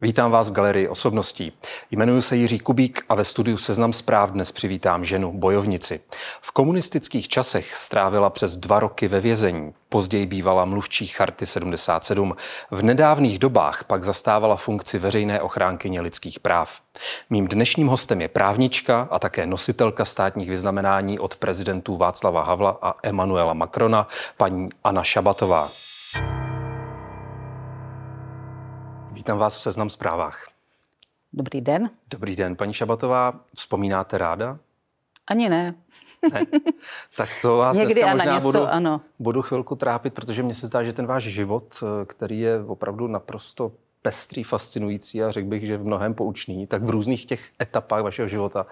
Vítám vás v galerii osobností. Jmenuji se Jiří Kubík a ve studiu Seznam zpráv dnes přivítám ženu bojovnici. V komunistických časech strávila přes dva roky ve vězení. Později bývala mluvčí Charty 77. V nedávných dobách pak zastávala funkci veřejné ochránkyně lidských práv. Mým dnešním hostem je právnička a také nositelka státních vyznamenání od prezidentů Václava Havla a Emanuela Macrona, paní Anna Šabatová. Vítám vás v Seznam zprávách. Dobrý den. Dobrý den, paní Šabatová. Vzpomínáte ráda? Ani ne. ne? Tak to vás Někdy dneska možná něco, budu, ano. budu chvilku trápit, protože mně se zdá, že ten váš život, eh, který je opravdu naprosto pestrý, fascinující a řekl bych, že v mnohem poučný, tak v různých těch etapách vašeho života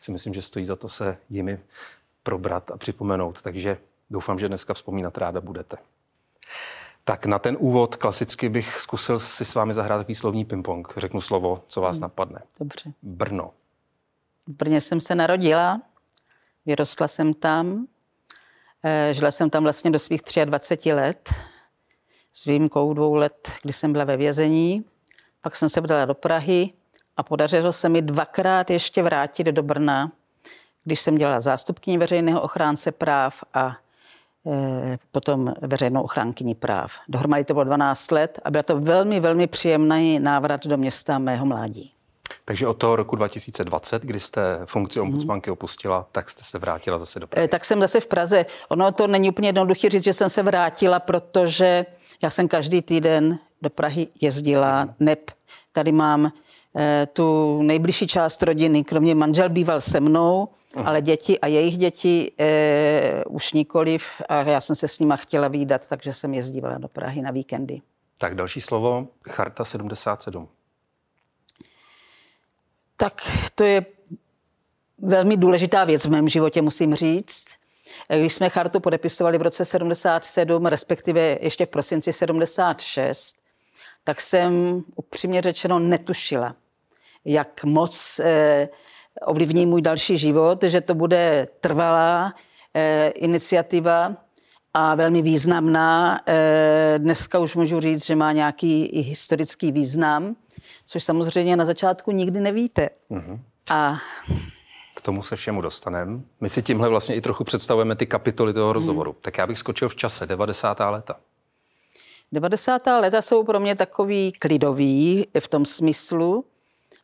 si myslím, že stojí za to se jimi probrat a připomenout. Takže doufám, že dneska vzpomínat ráda budete. Tak na ten úvod klasicky bych zkusil si s vámi zahrát takový slovní ping-pong. Řeknu slovo, co vás hmm. napadne. Dobře. Brno. V Brně jsem se narodila, vyrostla jsem tam, eh, žila jsem tam vlastně do svých 23 let, s výjimkou dvou let, kdy jsem byla ve vězení. Pak jsem se vdala do Prahy a podařilo se mi dvakrát ještě vrátit do Brna, když jsem dělala zástupkyni veřejného ochránce práv a potom veřejnou ochránkyní práv. Dohromady to bylo 12 let a byl to velmi, velmi příjemný návrat do města mého mládí. Takže od toho roku 2020, kdy jste funkci ombudsmanky opustila, tak jste se vrátila zase do Prahy. Eh, tak jsem zase v Praze. Ono to není úplně jednoduché říct, že jsem se vrátila, protože já jsem každý týden do Prahy jezdila. NEP, tady mám eh, tu nejbližší část rodiny, kromě manžel býval se mnou, ale děti a jejich děti e, už nikoliv a já jsem se s nima chtěla výdat, takže jsem jezdívala do Prahy na víkendy. Tak další slovo, Charta 77. Tak to je velmi důležitá věc v mém životě, musím říct. Když jsme chartu podepisovali v roce 77, respektive ještě v prosinci 76, tak jsem upřímně řečeno netušila, jak moc eh, ovlivní můj další život, že to bude trvalá eh, iniciativa a velmi významná. Eh, dneska už můžu říct, že má nějaký i historický význam, což samozřejmě na začátku nikdy nevíte. Mm-hmm. A k tomu se všemu dostaneme. My si tímhle vlastně i trochu představujeme ty kapitoly toho rozhovoru. Hmm. Tak já bych skočil v čase, 90. léta. 90. léta jsou pro mě takový klidový v tom smyslu,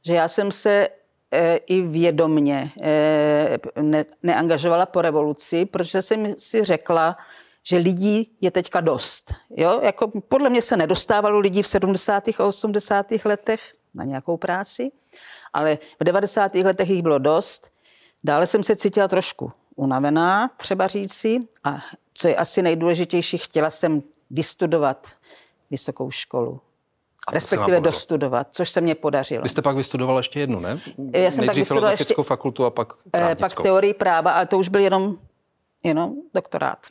že já jsem se E, i vědomně e, ne, neangažovala po revoluci, protože jsem si řekla, že lidí je teďka dost. Jo? Jako podle mě se nedostávalo lidí v 70. a 80. letech na nějakou práci, ale v 90. letech jich bylo dost. Dále jsem se cítila trošku unavená, třeba říci, a co je asi nejdůležitější, chtěla jsem vystudovat vysokou školu respektive dostudovat, což se mě podařilo. Vy jste pak vystudovala ještě jednu, ne? Já jsem pak vystudovala ještě... fakultu a pak eh, právnickou. Pak teorii práva, ale to už byl jenom, jenom doktorát.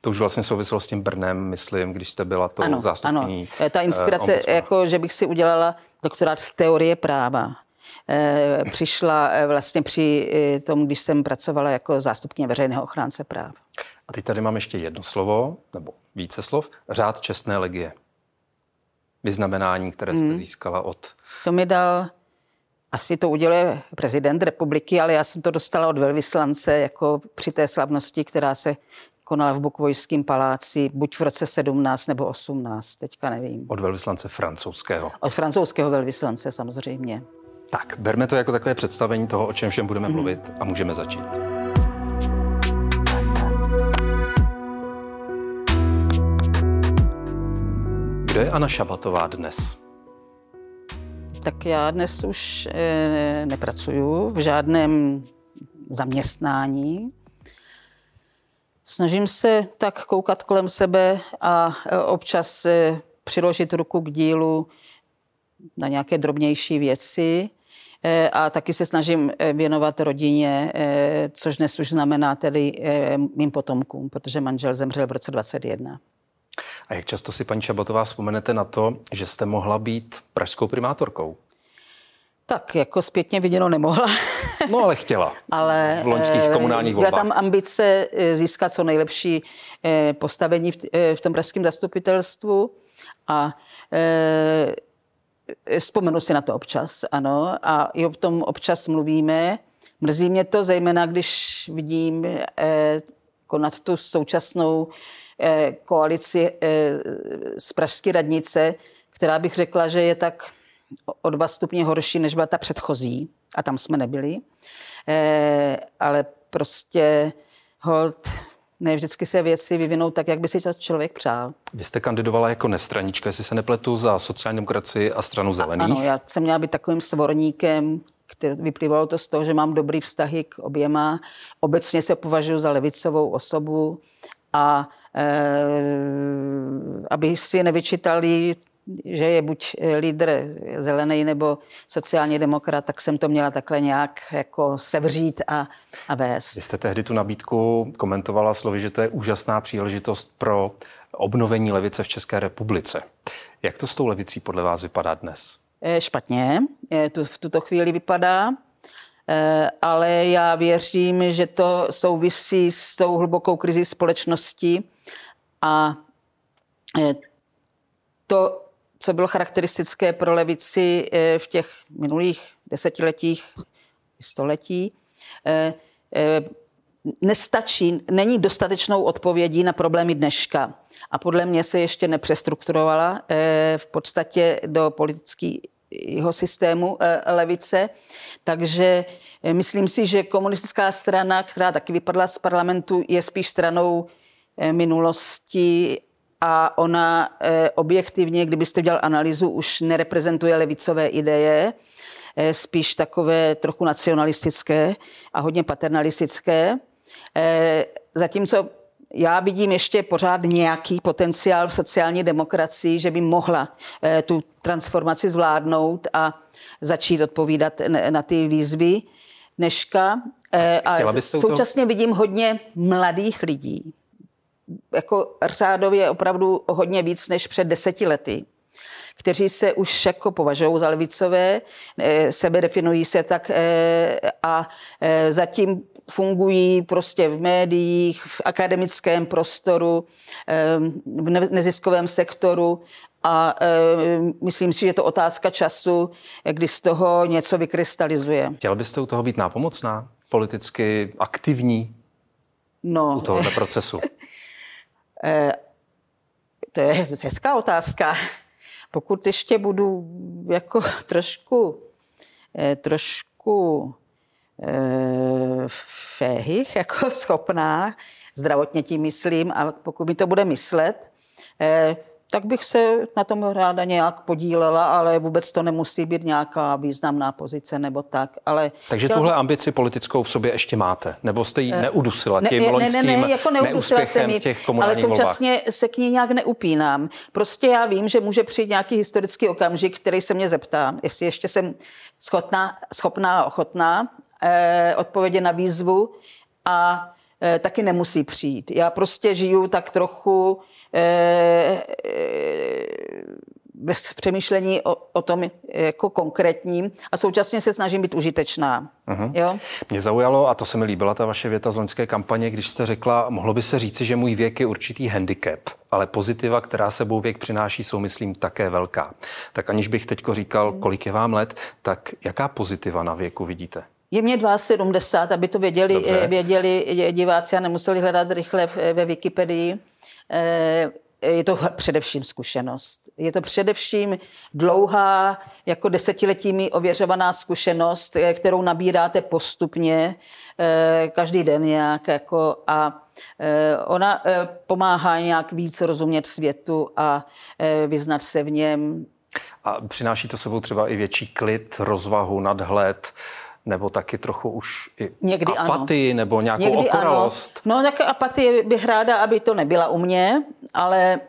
To už vlastně souviselo s tím Brnem, myslím, když jste byla tou ano, zástupkyní. Ano. Ta inspirace, uh, jako že bych si udělala doktorát z teorie práva, eh, přišla vlastně při tom, když jsem pracovala jako zástupkyně veřejného ochránce práv. A teď tady mám ještě jedno slovo, nebo více slov, řád čestné legie vyznamenání, které jste hmm. získala od... To mi dal, asi to uděluje prezident republiky, ale já jsem to dostala od velvyslance jako při té slavnosti, která se konala v Bukvojském paláci, buď v roce 17 nebo 18, teďka nevím. Od velvyslance francouzského. Od francouzského velvyslance samozřejmě. Tak, berme to jako takové představení toho, o čem všem budeme hmm. mluvit a můžeme začít. Kdo je Anna Šabatová dnes? Tak já dnes už e, nepracuju v žádném zaměstnání. Snažím se tak koukat kolem sebe a eh, občas e, přiložit ruku k dílu na nějaké drobnější věci. a taky se snažím věnovat rodině, což dnes už znamená tedy mým potomkům, protože manžel zemřel v roce 21. A jak často si, paní Čabatová, vzpomenete na to, že jste mohla být pražskou primátorkou? Tak jako zpětně viděno nemohla. No ale chtěla. ale v loňských komunálních volbách. Byla tam ambice získat co nejlepší postavení v tom pražském zastupitelstvu a vzpomenu si na to občas, ano, a i o tom občas mluvíme. Mrzí mě to, zejména když vidím eh, konat tu současnou eh, koalici eh, z Pražské radnice, která bych řekla, že je tak o dva stupně horší, než byla ta předchozí. A tam jsme nebyli. Eh, ale prostě hold ne vždycky se věci vyvinou tak, jak by si to člověk přál. Vy jste kandidovala jako nestranička, jestli se nepletu, za sociální demokracii a stranu zelených. Ano, já jsem měla být takovým svorníkem, který vyplývalo to z toho, že mám dobrý vztahy k oběma. Obecně se považuji za levicovou osobu a aby si nevyčítali že je buď eh, lídr zelený nebo sociální demokrat, tak jsem to měla takhle nějak jako sevřít a, a vést. Vy jste tehdy tu nabídku komentovala slovy, že to je úžasná příležitost pro obnovení levice v České republice. Jak to s tou levicí podle vás vypadá dnes? Eh, špatně, eh, tu, v tuto chvíli vypadá, ale já věřím, že to souvisí s tou hlubokou krizi společnosti a to co bylo charakteristické pro levici eh, v těch minulých desetiletích, století, eh, eh, nestačí, není dostatečnou odpovědí na problémy dneška. A podle mě se ještě nepřestrukturovala v podstatě do politického systému levice. Takže myslím si, že komunistická strana, která taky vypadla z parlamentu, je spíš stranou minulosti a ona eh, objektivně, kdybyste dělal analýzu, už nereprezentuje levicové ideje, eh, spíš takové trochu nacionalistické a hodně paternalistické. Eh, zatímco já vidím ještě pořád nějaký potenciál v sociální demokracii, že by mohla tu transformaci zvládnout a začít odpovídat na ty výzvy dneška. A současně vidím hodně mladých lidí, jako řádově opravdu hodně víc než před deseti lety kteří se už jako považují za levicové, eh, sebe definují se tak eh, a eh, zatím fungují prostě v médiích, v akademickém prostoru, v neziskovém sektoru a myslím si, že je to otázka času, kdy z toho něco vykrystalizuje. Chtěl byste u toho být nápomocná, politicky aktivní no. u tohoto procesu? To je hezká otázka. Pokud ještě budu jako trošku, eh, trošku eh, féhych, jako schopná, zdravotně tím myslím, a pokud mi to bude myslet, tak bych se na tom ráda nějak podílela, ale vůbec to nemusí být nějaká významná pozice nebo tak. Ale Takže tuhle ambici politickou v sobě ještě máte? Nebo jste ji eh, neudusila tím ne, loňským ne, ne, ne, jako neudusila jsem ji, těch Ale současně volbách. se k ní nějak neupínám. Prostě já vím, že může přijít nějaký historický okamžik, který se mě zeptá, jestli ještě jsem schopná, schopná a ochotná eh, odpovědět na výzvu a eh, taky nemusí přijít. Já prostě žiju tak trochu eh, bez přemýšlení o, o tom jako konkrétním a současně se snažím být užitečná. Uh-huh. Jo? Mě zaujalo, a to se mi líbila ta vaše věta z loňské kampaně, když jste řekla, mohlo by se říci, že můj věk je určitý handicap, ale pozitiva, která sebou věk přináší, jsou, myslím, také velká. Tak aniž bych teďko říkal, kolik je vám let, tak jaká pozitiva na věku vidíte? Je mě 72, aby to věděli, věděli diváci a nemuseli hledat rychle ve Wikipedii. Eh, je to především zkušenost. Je to především dlouhá, jako desetiletími ověřovaná zkušenost, eh, kterou nabíráte postupně, eh, každý den nějak. Jako, a ona pomáhá nějak víc rozumět světu a vyznat se v něm. A přináší to sebou třeba i větší klid, rozvahu, nadhled, nebo taky trochu už i Někdy apatii ano. nebo nějakou Někdy okoralost? Ano. No tak apatie bych ráda, aby to nebyla u mě, ale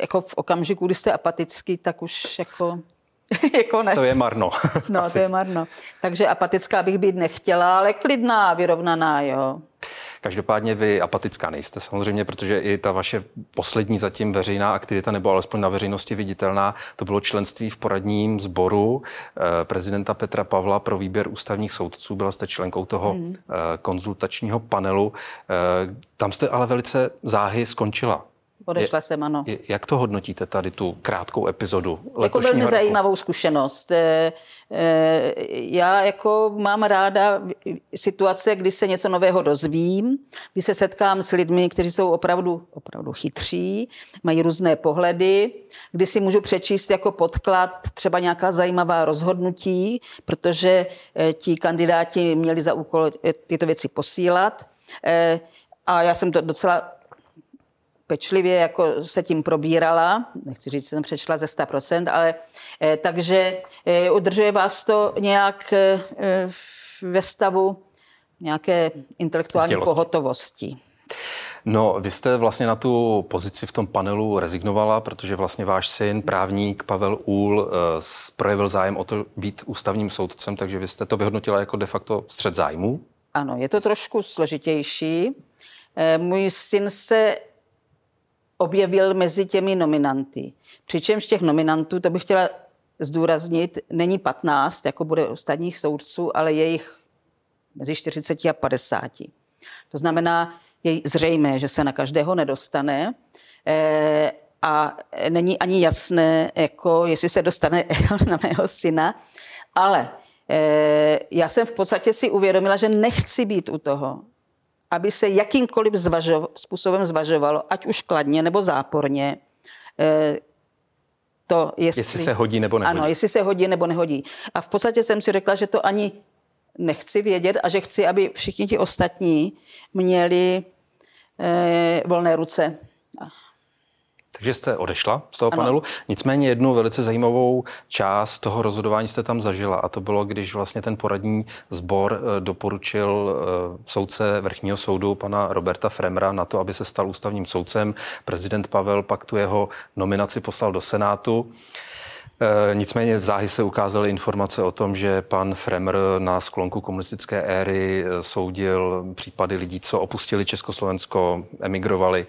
jako v okamžiku, kdy jste apatický, tak už jako je konec. To je marno. no, Asi. to je marno. Takže apatická bych být nechtěla, ale klidná, vyrovnaná, jo. Každopádně vy apatická nejste samozřejmě, protože i ta vaše poslední zatím veřejná aktivita, nebo alespoň na veřejnosti viditelná, to bylo členství v poradním sboru eh, prezidenta Petra Pavla pro výběr ústavních soudců. Byla jste členkou toho hmm. konzultačního panelu. Eh, tam jste ale velice záhy skončila. Odešla jsem, ano. Jak to hodnotíte tady tu krátkou epizodu Jako velmi roku? zajímavou zkušenost. Eh, eh, já jako mám ráda situace, kdy se něco nového dozvím, kdy se setkám s lidmi, kteří jsou opravdu, opravdu chytří, mají různé pohledy, kdy si můžu přečíst jako podklad třeba nějaká zajímavá rozhodnutí, protože eh, ti kandidáti měli za úkol tyto věci posílat. A já jsem to docela pečlivě jako se tím probírala, nechci říct, že jsem přečla ze 100%, ale eh, takže eh, udržuje vás to nějak eh, ve stavu nějaké intelektuální Chtělosti. pohotovosti. No, vy jste vlastně na tu pozici v tom panelu rezignovala, protože vlastně váš syn, právník Pavel Úl, projevil zájem o to být ústavním soudcem, takže vy jste to vyhodnotila jako de facto střed zájmu? Ano, je to trošku složitější. Můj syn se objevil mezi těmi nominanty. Přičemž těch nominantů, to bych chtěla zdůraznit, není 15, jako bude ostatních soudců, ale je jich mezi 40 a 50. To znamená, je zřejmé, že se na každého nedostane eh, a není ani jasné, jako jestli se dostane na mého syna, ale eh, já jsem v podstatě si uvědomila, že nechci být u toho, aby se jakýmkoliv zvažo, způsobem zvažovalo, ať už kladně nebo záporně, eh, to, jestli, jestli se hodí nebo nehodí. Ano, jestli se hodí nebo nehodí. A v podstatě jsem si řekla, že to ani nechci vědět a že chci, aby všichni ti ostatní měli eh, volné ruce. Takže jste odešla z toho ano. panelu. Nicméně jednu velice zajímavou část toho rozhodování jste tam zažila a to bylo, když vlastně ten poradní sbor eh, doporučil eh, soudce vrchního soudu pana Roberta Fremra na to, aby se stal ústavním soudcem. Prezident Pavel pak tu jeho nominaci poslal do Senátu. E, nicméně v záhy se ukázaly informace o tom, že pan Fremer na sklonku komunistické éry soudil případy lidí, co opustili Československo, emigrovali,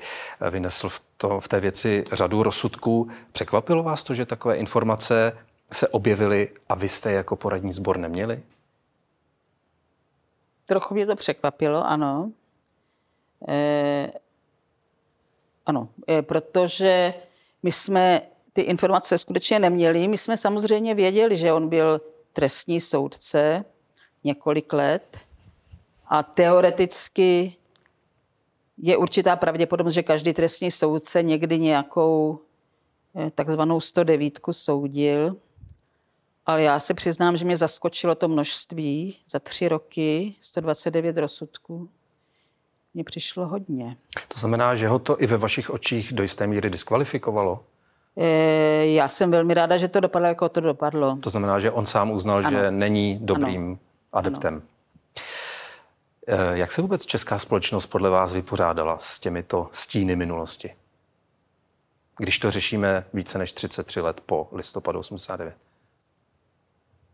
vynesl v to v té věci řadu rozsudků. Překvapilo vás to, že takové informace se objevily a vy jste jako poradní sbor neměli? Trochu mě to překvapilo, ano. E, ano, e, protože my jsme ty informace skutečně neměli. My jsme samozřejmě věděli, že on byl trestní soudce několik let a teoreticky je určitá pravděpodobnost, že každý trestní soudce někdy nějakou eh, takzvanou 109 soudil, ale já se přiznám, že mě zaskočilo to množství. Za tři roky 129 rozsudků mně přišlo hodně. To znamená, že ho to i ve vašich očích do jisté míry diskvalifikovalo? E, já jsem velmi ráda, že to dopadlo, jako to dopadlo. To znamená, že on sám uznal, ano. že není dobrým ano. adeptem. Ano. Eh, jak se vůbec česká společnost podle vás vypořádala s těmito stíny minulosti? Když to řešíme více než 33 let po listopadu 89.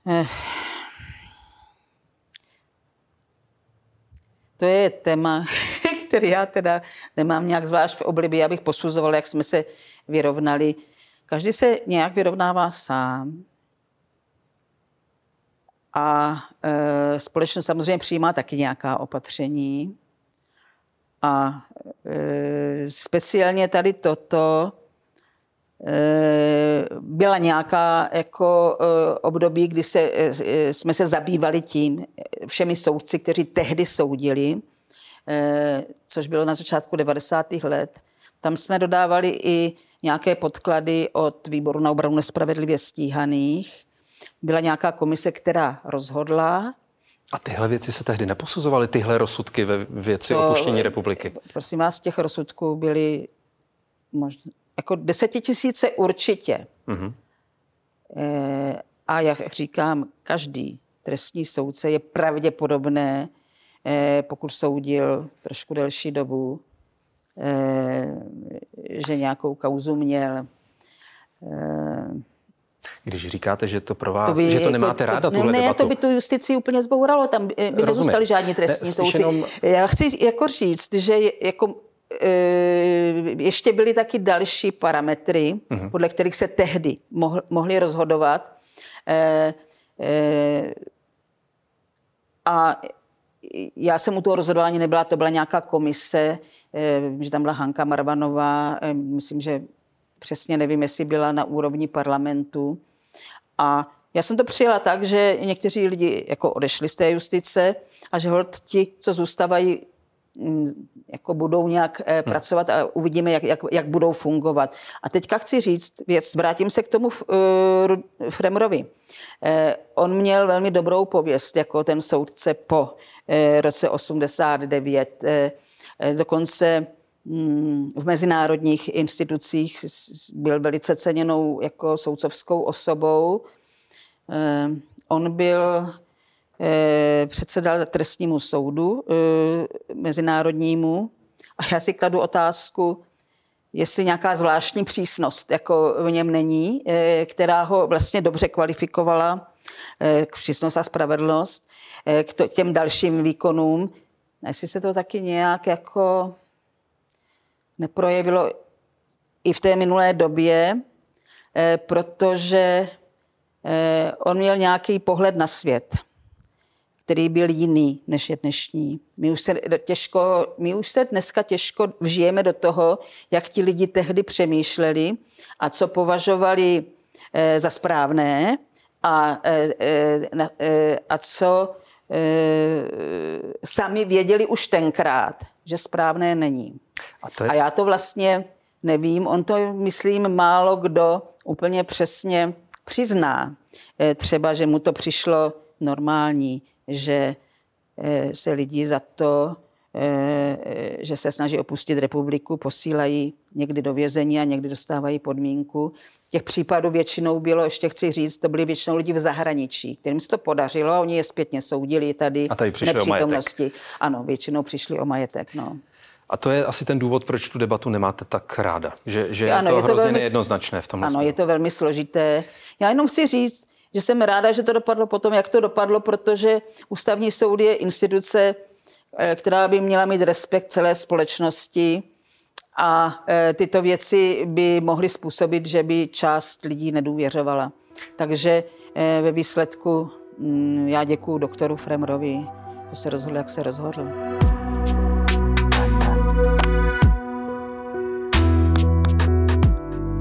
Eh, to je téma, který já teda nemám nějak zvlášť v oblibě, abych posuzoval, jak jsme se vyrovnali. Každý se nějak vyrovnává sám. A e, společnost samozřejmě přijímá taky nějaká opatření. A e, speciálně tady toto e, byla nějaká jako e, období, kdy se, e, jsme se zabývali tím, všemi soudci, kteří tehdy soudili, e, což bylo na začátku 90. let. Tam jsme dodávali i nějaké podklady od výboru na obranu nespravedlivě stíhaných, byla nějaká komise, která rozhodla. A tyhle věci se tehdy neposuzovaly, tyhle rozsudky ve věci to, opuštění republiky? Prosím vás, těch rozsudků byly možná, jako desetitisíce určitě. Mm-hmm. E, a jak říkám, každý trestní soudce je pravděpodobné, e, pokud soudil trošku delší dobu, že nějakou kauzu měl. E, Když říkáte, že to pro vás, to by, že to jako nemáte ráda, tuhle ne, debatu. to by tu justici úplně zbouralo, tam by Rozumím. nezůstali žádní trestní ne, soudci. Jenom... Já chci jako říct, že jako e, ještě byly taky další parametry, uh-huh. podle kterých se tehdy mohl, mohli rozhodovat. E, e, a já jsem u toho rozhodování nebyla, to byla nějaká komise, že tam byla Hanka Marvanová, myslím, že přesně nevím, jestli byla na úrovni parlamentu. A já jsem to přijela tak, že někteří lidi jako odešli z té justice a že hold ti, co zůstávají, jako budou nějak eh, hmm. pracovat a uvidíme, jak, jak, jak budou fungovat. A teďka chci říct věc, vrátím se k tomu uh, Fremrovi. Eh, on měl velmi dobrou pověst jako ten soudce po eh, roce 89. Eh, eh, dokonce Mm, v mezinárodních institucích byl velice ceněnou jako soudcovskou osobou. Eh, on byl eh, předseda trestnímu soudu eh, mezinárodnímu a já si kladu otázku, jestli nějaká zvláštní přísnost jako v něm není, která ho vlastně dobře kvalifikovala k přísnost a spravedlnost k těm dalším výkonům. Jestli se to taky nějak jako neprojevilo i v té minulé době, eh, protože eh, on měl nějaký pohled na svět, který byl jiný než je dnešní. My už, se těžko, my už se dneska těžko vžijeme do toho, jak ti lidi tehdy přemýšleli a co považovali eh, za správné a, a co sami věděli už tenkrát, že správné není. A, to je... a já to vlastně nevím, on to, myslím, málo kdo úplně přesně přizná. Eh, třeba, že mu to přišlo normální, že eh, se lidi za to, eh, že se snaží opustit republiku, posílají někdy do vězení a někdy dostávají podmínku. Těch případů většinou bylo, ještě chci říct, to byly většinou lidi v zahraničí, kterým se to podařilo a oni je zpětně soudili tady a tady přišli o majetek. Ano, většinou přišli o majetek. No. A to je asi ten důvod, proč tu debatu nemáte tak ráda. Že, že ano, je to je to hrozně velmi, nejednoznačné v tomhle Ano, směru. je to velmi složité. Já jenom si říct, že jsem ráda, že to dopadlo potom, jak to dopadlo, protože ústavní soud je instituce, eh, která by měla mít respekt celé společnosti a eh, tyto věci by mohly způsobit, že by část lidí nedůvěřovala. Takže eh, ve výsledku mm, já děkuji doktoru Fremrovi, že se rozhodl, jak se rozhodl.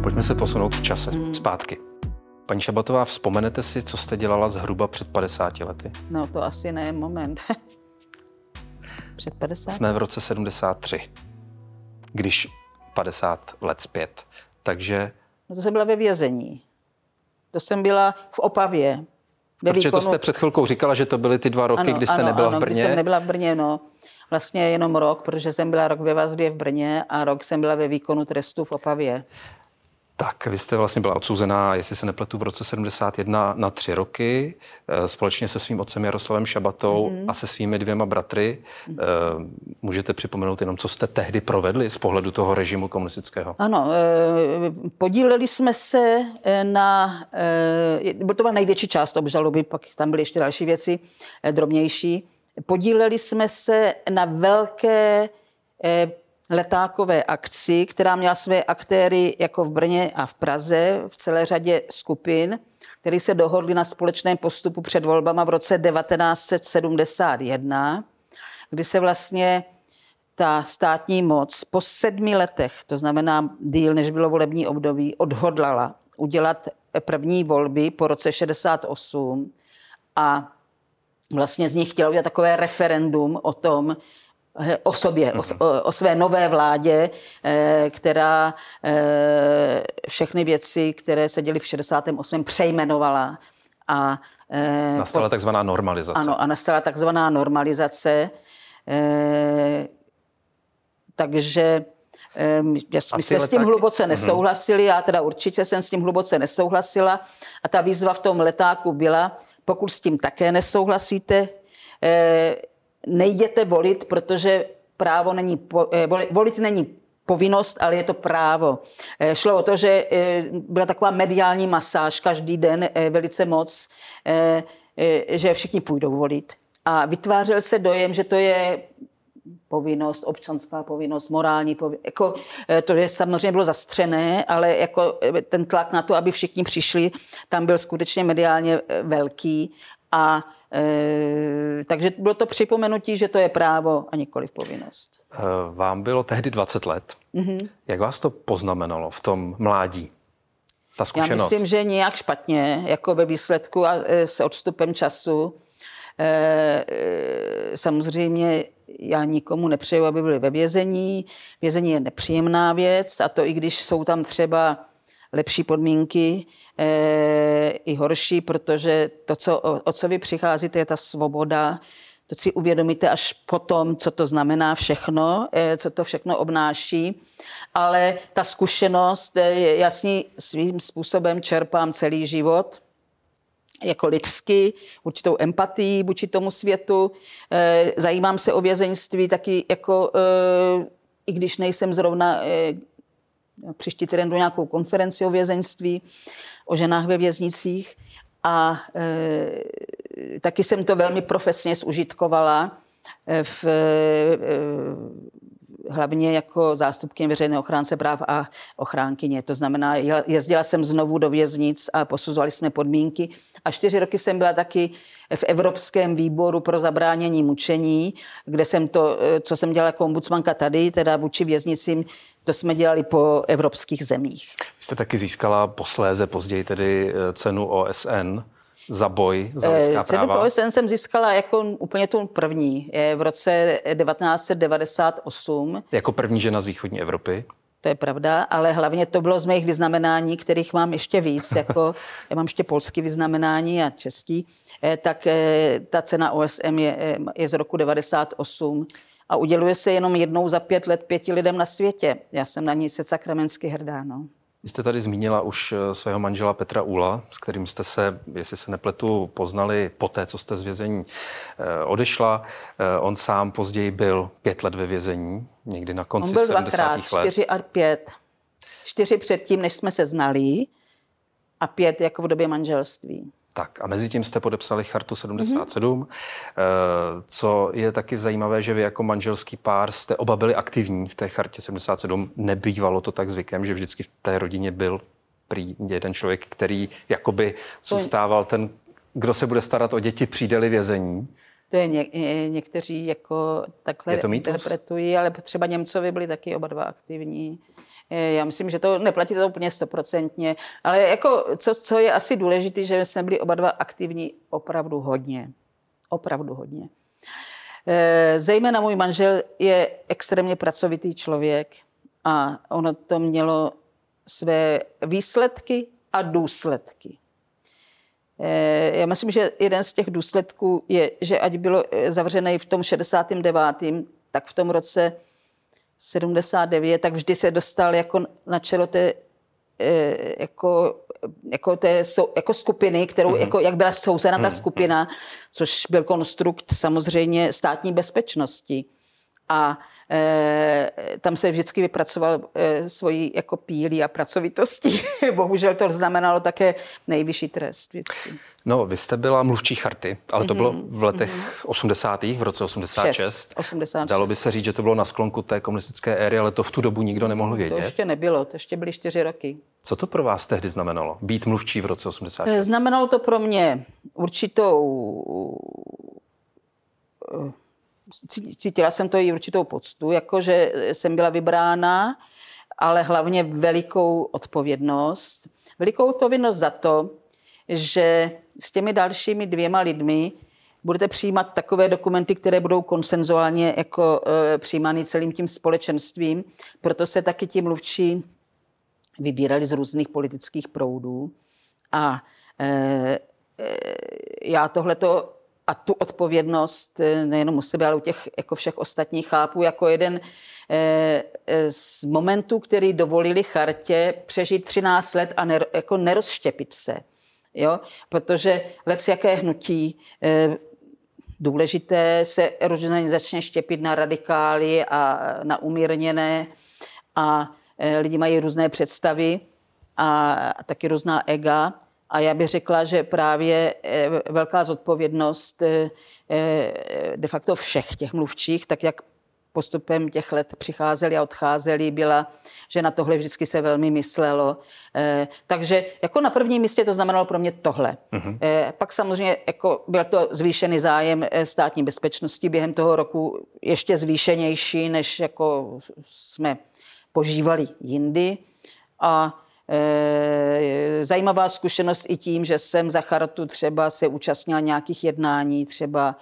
Pojďme se posunout v čase zpátky. Paní Šabatová, vzpomenete si, co jste dělala zhruba před 50 lety? No to asi ne, moment. před 50? Jsme v roce 73, když 50 let zpět. Takže... No to jsem byla ve vězení. To jsem byla v Opavě. Ve Protože výkonu... to jste před chvilkou říkala, že to byly ty dva roky, ano, kdy jste ano, nebyla ano, v Brně. jsem nebyla v Brně, no. Vlastně jenom rok, protože jsem byla rok ve vazbě v Brně a rok jsem byla ve výkonu trestu v Opavě. Tak, vy jste vlastně byla odsouzená, jestli se nepletu, v roce 71 na tři roky eh, společně se svým otcem Jaroslavem Šabatou mm. a se svými dvěma bratry. Mm. Můžete připomenout jenom, co jste tehdy provedli z pohledu toho režimu komunistického? Ano, eh, podíleli jsme se na, to byla největší část obžaloby, pak tam byly ještě další věci, drobnější. Podíleli jsme se na velké letákové akci, která měla své aktéry jako v Brně a v Praze, v celé řadě skupin, které se dohodli na společném postupu před volbama v roce 1971, kdy se vlastně ta státní moc po sedmi letech, to znamená díl, než bylo volební období, odhodlala udělat první volby po roce 68 a vlastně z nich chtěla udělat takové referendum o tom, o sobě, o, o své nové vládě, eh, která eh, všechny věci, které se děly v 68. přejmenovala. A, nastala takzvaná normalizace. Ano, a nastala takzvaná normalizace. Takže my jsme s tím hluboce mhm. nesouhlasili, já teda určitě jsem s tím hluboce nesouhlasila a ta výzva v tom letáku byla, pokud s tím také nesouhlasíte, nejděte volit, protože právo není, eh, volit není povinnost, ale je to právo. Eh, šlo o to, že eh, byla taková mediální masáž každý den velice moc, že všichni půjdou volit. A vytvářel se dojem, že to je povinnost, občanská povinnost, morální povinnost. Jako, to je samozřejmě bylo zastřené, ale jako ten tlak na to, aby všichni přišli, tam byl skutečně mediálně velký. A takže bylo to připomenutí, že to je právo a nikoli povinnost. E, vám bylo tehdy 20 let. Mm-hmm. Jak vás to poznamenalo v tom mládí? Ta zkušenost? Já myslím, že nějak špatně, jako ve výsledku a e, s odstupem času. Samozřejmě já nikomu nepřeju, aby byli ve vězení. Vězení je nepříjemná věc a to i když jsou tam třeba lepší podmínky, e, i horší, protože to, co, o, o co vy přicházíte, je ta svoboda, to si uvědomíte až potom, co to znamená všechno, e, co to všechno obnáší. Ale ta zkušenost, e, jasně svým způsobem čerpám celý život, jako lidsky, určitou empatii vůči tomu světu. Zajímám se o vězeňství taky jako, i když nejsem zrovna příští týden do nějakou konferenci o vězeňství, o ženách ve věznicích. A e, taky jsem to velmi profesně zužitkovala e, v, e, hlavně jako zástupkyně veřejné ochránce práv a ochránkyně. To znamená, jezdila jsem znovu do věznic a posuzovali jsme podmínky. A čtyři roky jsem byla taky v Evropském výboru pro zabránění mučení, kde jsem to, co jsem dělala jako ombudsmanka tady, teda vůči věznicím, to jsme dělali po evropských zemích. Vy jste taky získala posléze, později tedy eh, cenu OSN za boj za eh, lidská Cenu práva? OSN jsem získala jako úplně tu první, v roce 1998. Jako první žena z východní Evropy? To je pravda, ale hlavně to bylo z mých vyznamenání, kterých mám ještě víc, jako já mám ještě polský vyznamenání a český, eh, tak ta cena OSM je, je z roku 98 a uděluje se jenom jednou za pět let pěti lidem na světě. Já jsem na ní se sakramensky hrdá. No. Vy jste tady zmínila už eh, svého manžela Petra Ula, s kterým jste se, jestli se nepletu, poznali po té, co jste z vězení eh, odešla. Eh, on sám později byl pět let ve vězení, někdy na konci On byl 70. dvakrát, let. čtyři a pět. Čtyři předtím, než jsme se znali a pět jako v době manželství. Tak a mezi tím jste podepsali Chartu 77. Mm-hmm. Co je taky zajímavé, že vy jako manželský pár jste oba byli aktivní v té Chartě 77. Nebývalo to tak zvykem, že vždycky v té rodině byl prý jeden člověk, který jakoby zůstával ten, kdo se bude starat o děti, přijde vězení. To je ně, někteří jako takhle je to interpretují, ale třeba Němcovi byli taky oba dva aktivní. Eh, já myslím, že to neplatí to úplně stoprocentně, ale jako, co, co je asi důležité, že jsme byli oba dva aktivní opravdu hodně. Opravdu hodně. Eh, zejména můj manžel je extrémně pracovitý člověk a ono to mělo své výsledky a důsledky. Eh, já myslím, že jeden z těch důsledků je, že ať bylo zavřené v tom 69., tak v tom roce 79, tak vždy se dostal jako na čelo té eh, jako, jako, té, jako skupiny, kterou, mm-hmm. jako, jak byla souzena ta mhm. skupina, což byl konstrukt samozřejmě státní bezpečnosti. A e, tam se vždycky vypracoval e, svoji jako pílí a pracovitosti. Bohužel to znamenalo také nejvyšší trest vždycky. No, vy jste byla mluvčí charty, ale to mm-hmm. bylo v letech mm-hmm. 80. v roce 86. 6, 86. Dalo by se říct, že to bylo na sklonku té komunistické éry, ale to v tu dobu nikdo nemohl vědět. To ještě nebylo, to ještě byly čtyři roky. Co to pro vás tehdy znamenalo, být mluvčí v roce 86? Znamenalo to pro mě určitou cítila jsem to i určitou poctu, jakože jsem byla vybrána, ale hlavně velikou odpovědnost. Velikou odpovědnost za to, že s těmi dalšími dvěma lidmi budete přijímat takové dokumenty, které budou konsenzuálně jako e, přijímány celým tím společenstvím. Proto se taky ti mluvčí vybírali z různých politických proudů. A e, e, já tohleto a tu odpovědnost eh, nejenom u sebe, ale u těch jako všech ostatních chápu jako jeden eh, eh, z momentů, který dovolili chartě přežít 13 let a ner, jako nerozštěpit se. Jo? Protože lec jaké hnutí důležité se začne štěpit na radikály a na umírněné a lidi mají různé představy a taky různá ega. A já bych řekla, že právě velká zodpovědnost de facto všech těch mluvčích, tak jak postupem těch let přicházeli a odcházeli, byla, že na tohle vždycky se velmi myslelo. Eh, takže jako na prvním místě to znamenalo pro mě tohle. Uh-huh. Pak samozřejmě jako byl to zvýšený zájem eh, státní bezpečnosti během toho roku ještě zvýšenější, než jako jsme požívali jindy. A zajímavá zkušenost i tím, že jsem za chartu třeba se účastnila nějakých jednání, třeba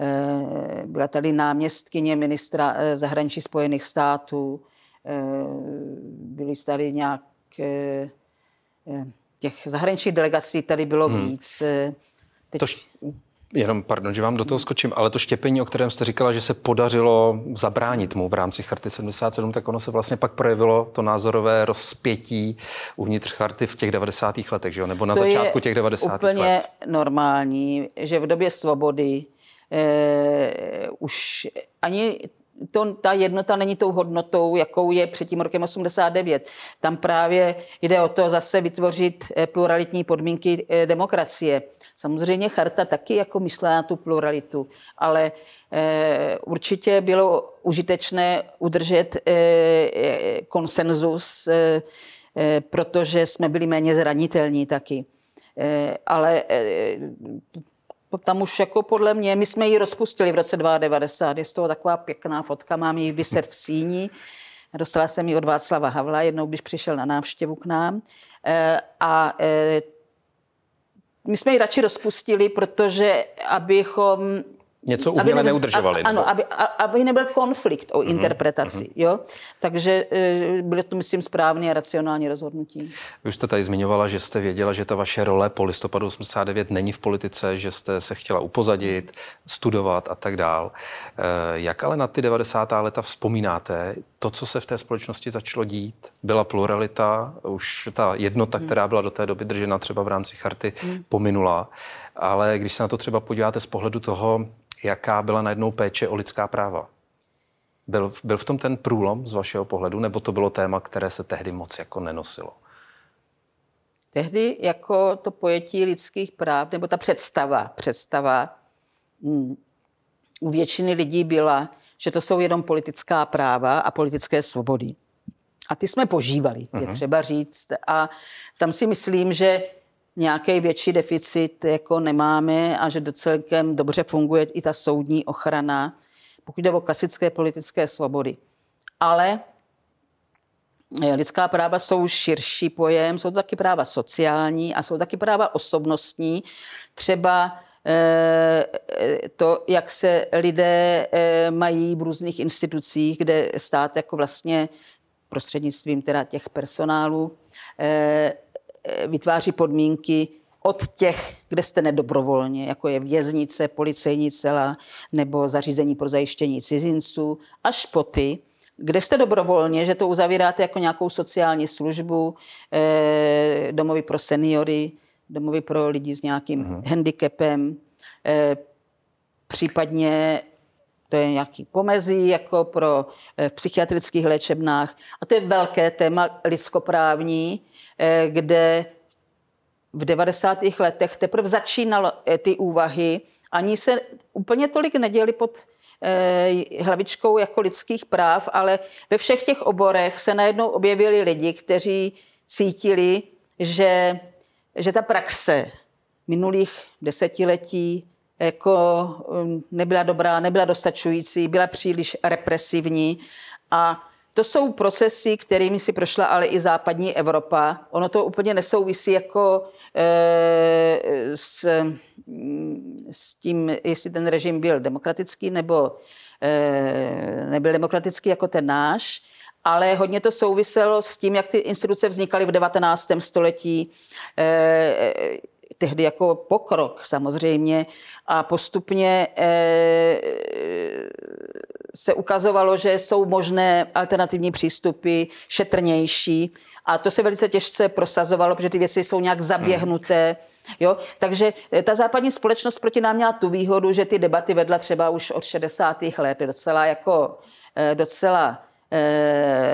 Eh, byla tady náměstkyně ministra eh, zahraničí Spojených států, eh, byly tady nějak těch zahraničních delegací tady bylo hmm. víc. Teď... To Jenom, pardon, že vám do toho skočím, ale to štěpení, o kterém jste říkala, že se podařilo zabránit mu v rámci Charty 77, tak ono se vlastně pak projevilo to názorové rozpětí uvnitř Charty v těch 90. letech, že jo? nebo na to začátku těch 90. úplně let. normální, že v době svobody eh, už ani to, ta jednota není tou hodnotou, jakou je před tím rokem 89. Tam právě jde o to zase vytvořit eh, pluralitní podmínky eh, demokracie. Samozřejmě charta taky jako myslela na tu pluralitu, ale eh, určitě bylo užitečné udržet konsenzus, protože jsme byli méně zranitelní taky. Ale tam už jako podle mě, my jsme ji rozpustili v roce 1990, je z toho taková pěkná fotka, mám ji vyset v síni. Dostala jsem ji od Václava Havla, jednou, když přišel na návštěvu k nám. Eh, a eh, my jsme ji radši rozpustili, protože abychom Něco uměle aby neudržovali. Ano, aby, aby nebyl konflikt o mm-hmm, interpretaci. Mm-hmm. Jo? Takže e, bylo to, myslím, správné a racionální rozhodnutí. Vy už jste tady zmiňovala, že jste věděla, že ta vaše role po listopadu 89 není v politice, že jste se chtěla upozadit, studovat a tak dál. E, jak ale na ty 90. leta vzpomínáte? To, co se v té společnosti začalo dít, byla pluralita, už ta jednota, hmm. která byla do té doby držena třeba v rámci charty, hmm. pominula. Ale když se na to třeba podíváte z pohledu toho, jaká byla najednou péče o lidská práva. Byl, byl v tom ten průlom z vašeho pohledu, nebo to bylo téma, které se tehdy moc jako nenosilo? Tehdy jako to pojetí lidských práv, nebo ta představa, představa hmm, u většiny lidí byla, že to jsou jenom politická práva a politické svobody. A ty jsme požívali, uh-huh. je mhm. třeba říct. A tam si myslím, že nějaký větší deficit jako nemáme a že docelkem dobře funguje i ta soudní ochrana, pokud jde o klasické politické svobody. Ale eh, lidská práva jsou širší pojem, jsou to taky práva sociální a jsou taky práva osobnostní. Třeba to, jak se lidé eh, mají v různých institucích, kde stát jako vlastně prostřednictvím teda těch personálů Eh, vytváří podmínky od těch, kde jste nedobrovolně, jako je věznice, policejní cela nebo zařízení pro zajištění cizinců, až po ty, kde jste dobrovolně, že to uzavíráte jako nějakou sociální službu, eh, domovy pro seniory, domovy pro lidi s nějakým uh-huh. handicapem, eh, případně to je nějaký pomezí jako pro v psychiatrických léčebnách. A to je velké téma lidskoprávní, Eh, kde v 90. letech teprve začínalo eh, ty úvahy, ani se úplně tolik neděli pod hlavičkou jako lidských práv, ale ve všech těch oborech se najednou objevili lidi, kteří cítili, že, že ta praxe minulých desetiletí jako nebyla dobrá, nebyla dostačující, byla příliš represivní a to jsou procesy, kterými si prošla ale i západní Evropa. Ono to úplně nesouvisí jako e, s, s tím, jestli ten režim byl demokratický nebo e, nebyl demokratický jako ten náš, ale hodně to souviselo s tím, jak ty instituce vznikaly v 19. století. E, tehdy jako pokrok samozřejmě a postupně eh, se ukazovalo, že jsou možné alternativní přístupy, šetrnější a to se velice těžce prosazovalo, protože ty věci jsou nějak zaběhnuté. Jo? Takže eh, ta západní společnost proti nám měla tu výhodu, že ty debaty vedla třeba už od 60. let, docela jako docela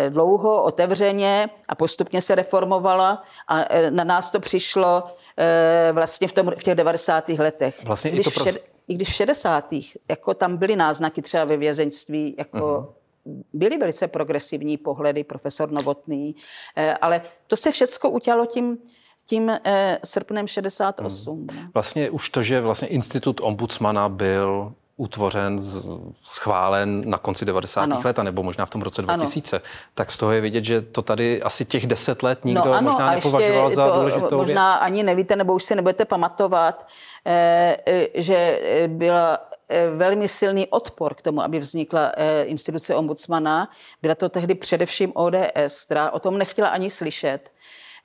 dlouho, otevřeně a postupně se reformovala a na nás to přišlo vlastně v, tom, v těch 90. letech. Vlastně když i, to vše, I když v 60. jako tam byly náznaky třeba ve vězeňství, jako uh-huh byly velice progresivní pohledy, profesor Novotný, ale to se všechno utělo tím, tím eh, srpnem 68. Hmm. Vlastně už to, že vlastně institut ombudsmana byl utvořen, schválen na konci 90. Ano. let, nebo možná v tom roce 2000, ano. tak z toho je vidět, že to tady asi těch deset let nikdo no ano, možná nepovažoval za to, důležitou Možná věc. ani nevíte, nebo už si nebudete pamatovat, eh, eh, že byla velmi silný odpor k tomu, aby vznikla instituce ombudsmana. Byla to tehdy především ODS, která o tom nechtěla ani slyšet.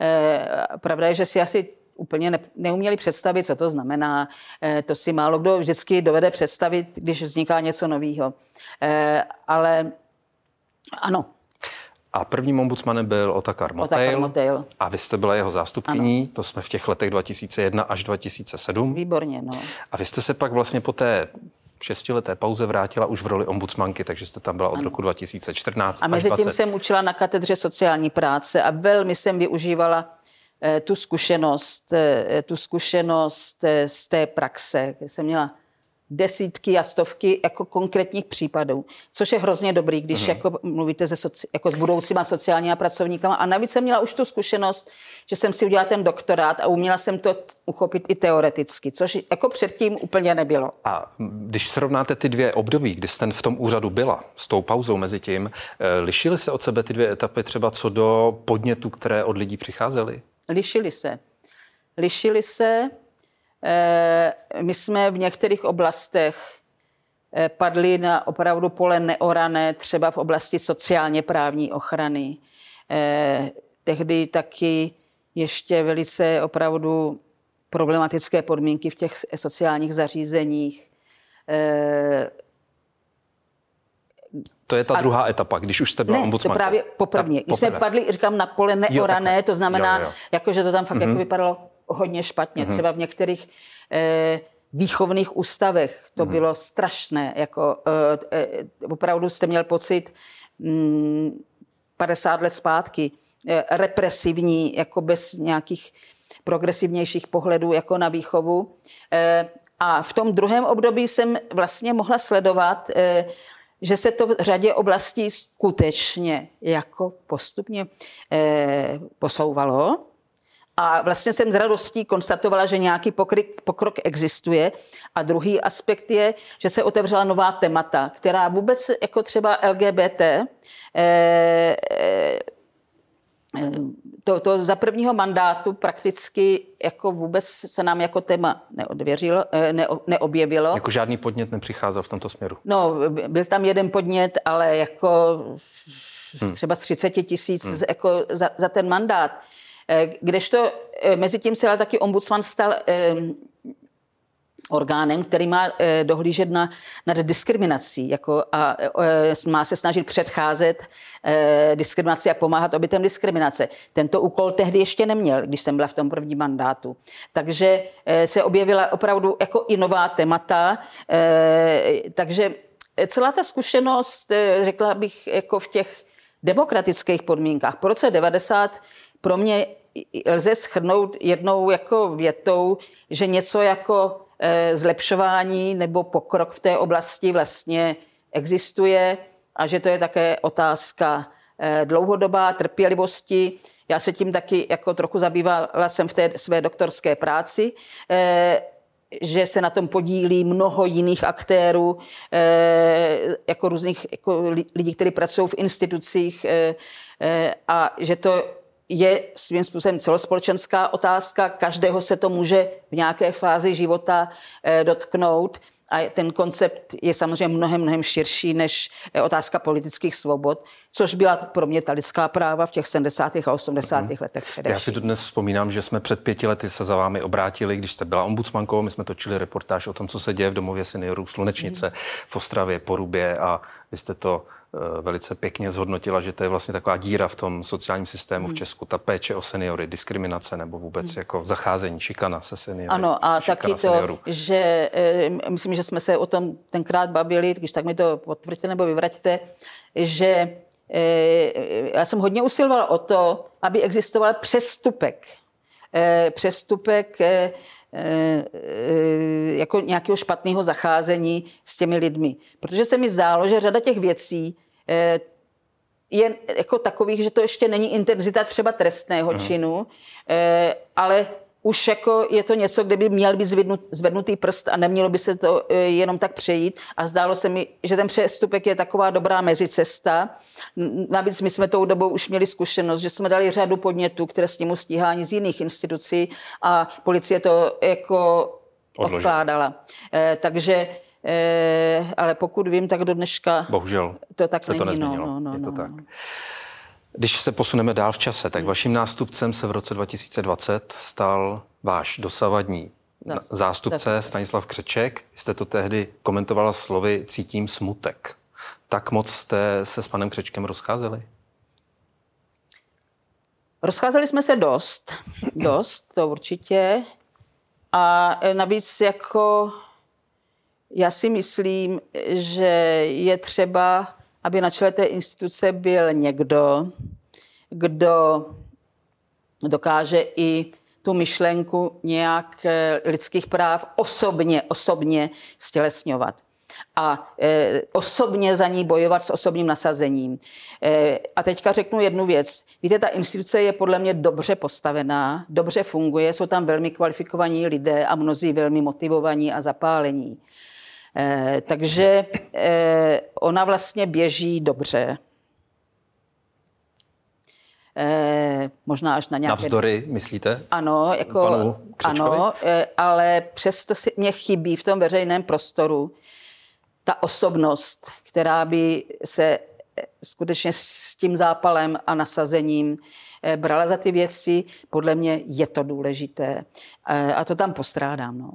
Eh, pravda je, že si asi úplně ne, neuměli představit, co to znamená. Eh, to si málo kdo vždycky dovede představit, když vzniká něco nového. Eh, ale ano, a prvním ombudsmanem byl Otakar Motail. Otakar. A vy jste byla jeho zástupkyní, ano. to jsme v těch letech 2001 až 2007. Výborně, no. A vy jste se pak vlastně po té šestileté pauze vrátila už v roli ombudsmanky, takže jste tam byla od ano. roku 2014 A mezi tím jsem učila na katedře sociální práce a velmi jsem využívala tu zkušenost, eh, tu zkušenost eh, z té praxe, kde jsem měla desítky a stovky jako konkrétních případů, což je hrozně dobrý, když uh-huh. jako mluvíte se soci, jako s budoucíma sociálníma pracovníkama. A navíc jsem měla už tu zkušenost, že jsem si udělala ten doktorát a uměla jsem to uchopit i teoreticky, což jako předtím úplně nebylo. A když srovnáte ty dvě období, kdy jste v tom úřadu byla, s tou pauzou mezi tím, eh, lišily se od sebe ty dvě etapy třeba co do podnětů, které od lidí přicházely? Lišily se. Lišily se, Eh, my jsme v některých oblastech eh, padli na opravdu pole neorané, třeba v oblasti sociálně právní ochrany. Eh, tehdy taky ještě velice opravdu problematické podmínky v těch sociálních zařízeních. To je ta a, druhá etapa, když už jste byla ne, ombudsmankou. to právě poprvně. Když jsme padli, říkám, na pole neorané, jo, to znamená, jo, jo. Jako, že to tam fakt mm-hmm. jako vypadalo hodně špatně. Mm-hmm. Třeba v některých eh, výchovných ústavech to mm-hmm. bylo strašné. Jako, eh, eh, opravdu jste měl pocit mm, 50 let zpátky eh, represivní, jako bez nějakých progresivnějších pohledů jako na výchovu. Eh, a v tom druhém období jsem vlastně mohla sledovat, eh, že se to v řadě oblastí skutečně jako postupně eh, posouvalo. A vlastně jsem s radostí konstatovala, že nějaký pokrok, pokrok existuje. A druhý aspekt je, že se otevřela nová témata, která vůbec jako třeba LGBT eh, eh, to, to za prvního mandátu prakticky jako vůbec se nám jako téma neodvěřilo, eh, ne, neobjevilo. Jako žádný podnět nepřicházel v tomto směru? No, byl tam jeden podnět, ale jako hmm. třeba z 30 tisíc hmm. jako za, za ten mandát. Eh, kdežto eh, mezi tím se ale taky ombudsman stal orgánem, který má dohlížet na, nad diskriminací jako a má se snažit předcházet diskriminaci a pomáhat obětem diskriminace. Tento úkol tehdy ještě neměl, když jsem byla v tom prvním mandátu. Takže se objevila opravdu jako i nová témata. Takže celá ta zkušenost, řekla bych, jako v těch demokratických podmínkách. Po roce 90 pro mě lze schrnout jednou jako větou, že něco jako eh, zlepšování nebo pokrok v té oblasti vlastně existuje a že to je také otázka eh, dlouhodobá trpělivosti. Já se tím taky jako trochu zabývala jsem v té své doktorské práci, eh, že se na tom podílí mnoho jiných aktérů, jako různých jako lidí, kteří pracují v institucích a že to je svým způsobem celospolečenská otázka, každého se to může v nějaké fázi života eh, dotknout. A ten koncept je samozřejmě mnohem, mnohem širší než eh, otázka politických svobod, což byla pro mě ta lidská práva v těch 70. a 80. Mm. letech především. Já si to dnes vzpomínám, že jsme před pěti lety se za vámi obrátili, když jste byla ombudsmankou, my jsme točili reportáž o tom, co se děje v domově seniorů Slunečnice mm. v Ostravě, Porubě a vy jste to velice pěkně zhodnotila, že to je vlastně taková díra v tom sociálním systému v hmm. Česku, ta péče o seniory, diskriminace nebo vůbec hmm. jako zacházení, šikana se seniory. Ano, a taky to, seniorů. že eh, myslím, že jsme se o tom tenkrát bavili, když tak mi to potvrďte nebo vyvraťte, že já jsem hodně usilovala o to, aby existoval přestupek. Přestupek jako nějakého špatného zacházení s těmi lidmi. Protože se mi zdálo, že řada těch věcí je jako takových, že to ještě není intenzita třeba trestného hmm. činu, ale už jako je to něco, kde by měl být zvednut, zvednutý prst a nemělo by se to e, jenom tak přejít. A zdálo se mi, že ten přestupek je taková dobrá mezicesta. Navíc my jsme tou dobou už měli zkušenost, že jsme dali řadu podnětů k trestnímu stíhání z jiných institucí a policie to jako Odložil. odkládala. E, takže e, ale pokud vím, tak do dneška Bohužel to tak se není. to nezměnilo. No, no, no, je to no, tak. No. Když se posuneme dál v čase, tak vaším nástupcem se v roce 2020 stal váš dosavadní zástupce Stanislav Křeček. Jste to tehdy komentovala slovy cítím smutek. Tak moc jste se s panem Křečkem rozcházeli? Rozcházeli jsme se dost, dost, to určitě. A navíc jako já si myslím, že je třeba aby na čele té instituce byl někdo, kdo dokáže i tu myšlenku nějak eh, lidských práv osobně, osobně stělesňovat a e, osobně za ní bojovat s osobním nasazením. E, a teďka řeknu jednu věc. Víte, ta instituce je podle mě dobře postavená, dobře funguje, jsou tam velmi kvalifikovaní lidé a mnozí velmi motivovaní a zapálení. Eh, takže eh, ona vlastně běží dobře. Eh, možná až na nějaké... Navzdory, myslíte? Ano, jako, ano, ale přesto si mě chybí v tom veřejném prostoru ta osobnost, která by se skutečně s tím zápalem a nasazením brala za ty věci. Podle mě je to důležité. A to tam postrádám. No.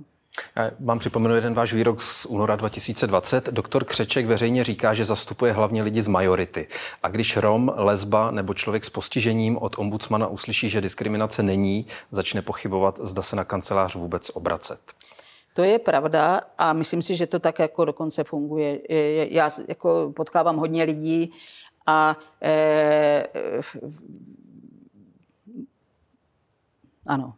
Vám připomenu jeden váš výrok z února 2020. Doktor Křeček veřejně říká, že zastupuje hlavně lidi z majority. A když Rom, lesba nebo člověk s postižením od ombudsmana uslyší, že diskriminace není, začne pochybovat, zda se na kancelář vůbec obracet. To je pravda a myslím si, že to tak jako dokonce funguje. Já jako potkávám hodně lidí a e, ano,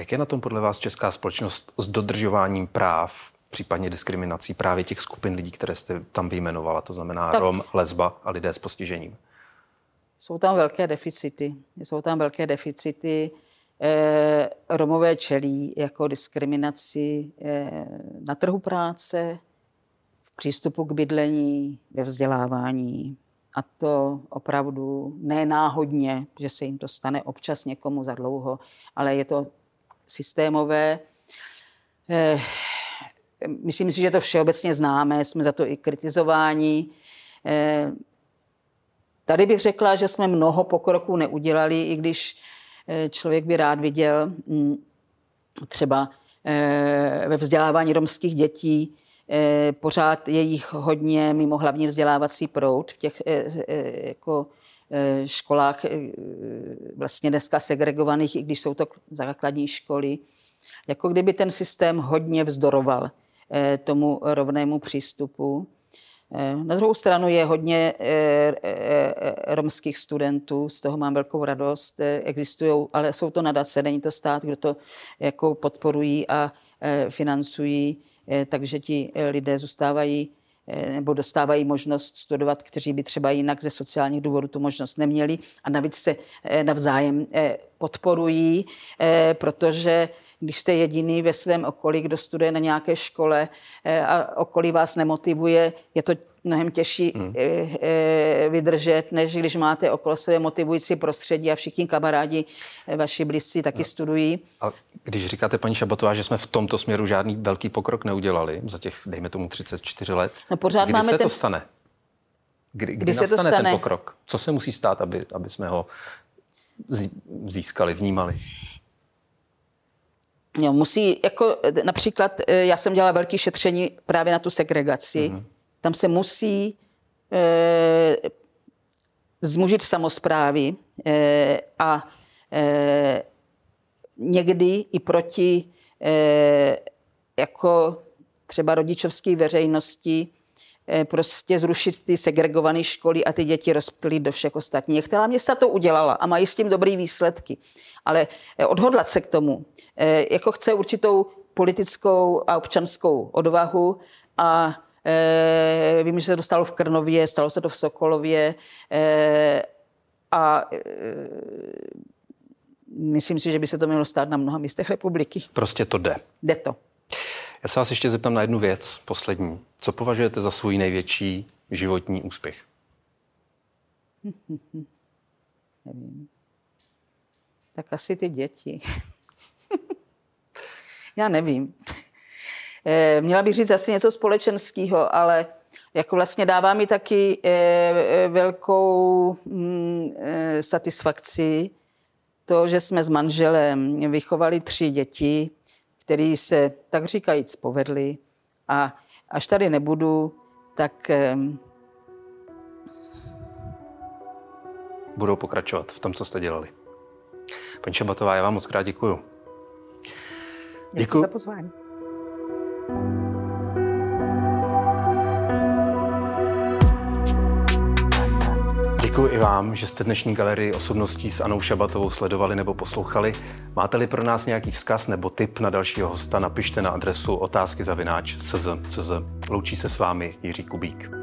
jak je na tom podle vás česká společnost s dodržováním práv, případně diskriminací právě těch skupin lidí, které jste tam vyjmenovala, to znamená tak. Rom, lesba a lidé s postižením? Jsou tam velké deficity. Jsou tam velké deficity. Eh, Romové čelí jako diskriminaci eh, na trhu práce, v přístupu k bydlení, ve vzdělávání. A to opravdu nenáhodně, že se jim to stane občas někomu za dlouho, ale je to systémové. Eh, myslím si, že to všeobecně známe, jsme za to i kritizováni. Eh, tady bych řekla, že jsme mnoho pokroků neudělali, i když eh, člověk by rád viděl hm, třeba ve vzdělávání romských dětí, pořád je jich hodně mimo hlavní vzdělávací proud v těch jako školách eh, vlastně dneska segregovaných, i když jsou to základní školy. Jako kdyby ten systém hodně vzdoroval eh, tomu rovnému přístupu. Na druhou stranu je hodně romských studentů, z toho mám velkou radost. Existují, ale jsou to nadace, není to stát, kdo to jako podporují a financují, takže ti lidé zůstávají Eh, nebo dostávají možnost studovat, kteří by třeba jinak ze sociálních důvodů tu možnost neměli a navíc se eh, navzájem eh, podporují, protože když jste jediný ve svém okolí, kdo studuje na nějaké škole a okolí vás nemotivuje, je to mnohem těžší hmm. vydržet, než když máte okolo sebe motivující prostředí a všichni kamarádi vaši blízcí taky no. studují. A když říkáte, paní Šabatová, že jsme v tomto směru žádný velký pokrok neudělali za těch, dejme tomu, 34 let, no pořád kdy máme se ten... to stane? Kdy, kdy, kdy se nastane to stane? ten pokrok? Co se musí stát, aby, aby jsme ho získali, vnímali? Jo, musí, jako například, já jsem dělala velké šetření právě na tu segregaci. Mm-hmm. Tam se musí e, zmužit samozprávy e, a e, někdy i proti e, jako třeba rodičovské veřejnosti eh, prostě zrušit ty segregované školy a ty děti rozptýlit do všech ostatních. Některá města to udělala a mají s tím dobrý výsledky. Ale eh, odhodlat se k tomu, jako chce určitou politickou a občanskou odvahu a vím, že se to stalo v Krnově, stalo se to v Sokolově a myslím si, že by se to mělo stát na mnoha místech republiky. Prostě to jde. Jde to. Já se vás ještě zeptám na jednu věc, poslední. Co považujete za svůj největší životní úspěch? Nevím. Tak asi ty děti. Já nevím. Eh, měla bych říct asi něco společenského, ale jako vlastně dává mi taky eh, eh, velkou mm, satisfakci to, že jsme s manželem vychovali tři děti, který se, tak říkajíc, povedli. A až tady nebudu, tak... Budou pokračovat v tom, co jste dělali. Paní Šabatová, já vám moc krát děkuju. Děkuji za pozvání. Děkuji i vám, že jste dnešní galerii osobností s Anou Šabatovou sledovali nebo poslouchali. Máte-li pro nás nějaký vzkaz nebo tip na dalšího hosta, napište na adresu otázky zavináč Loučí se s vámi Jiří Kubík.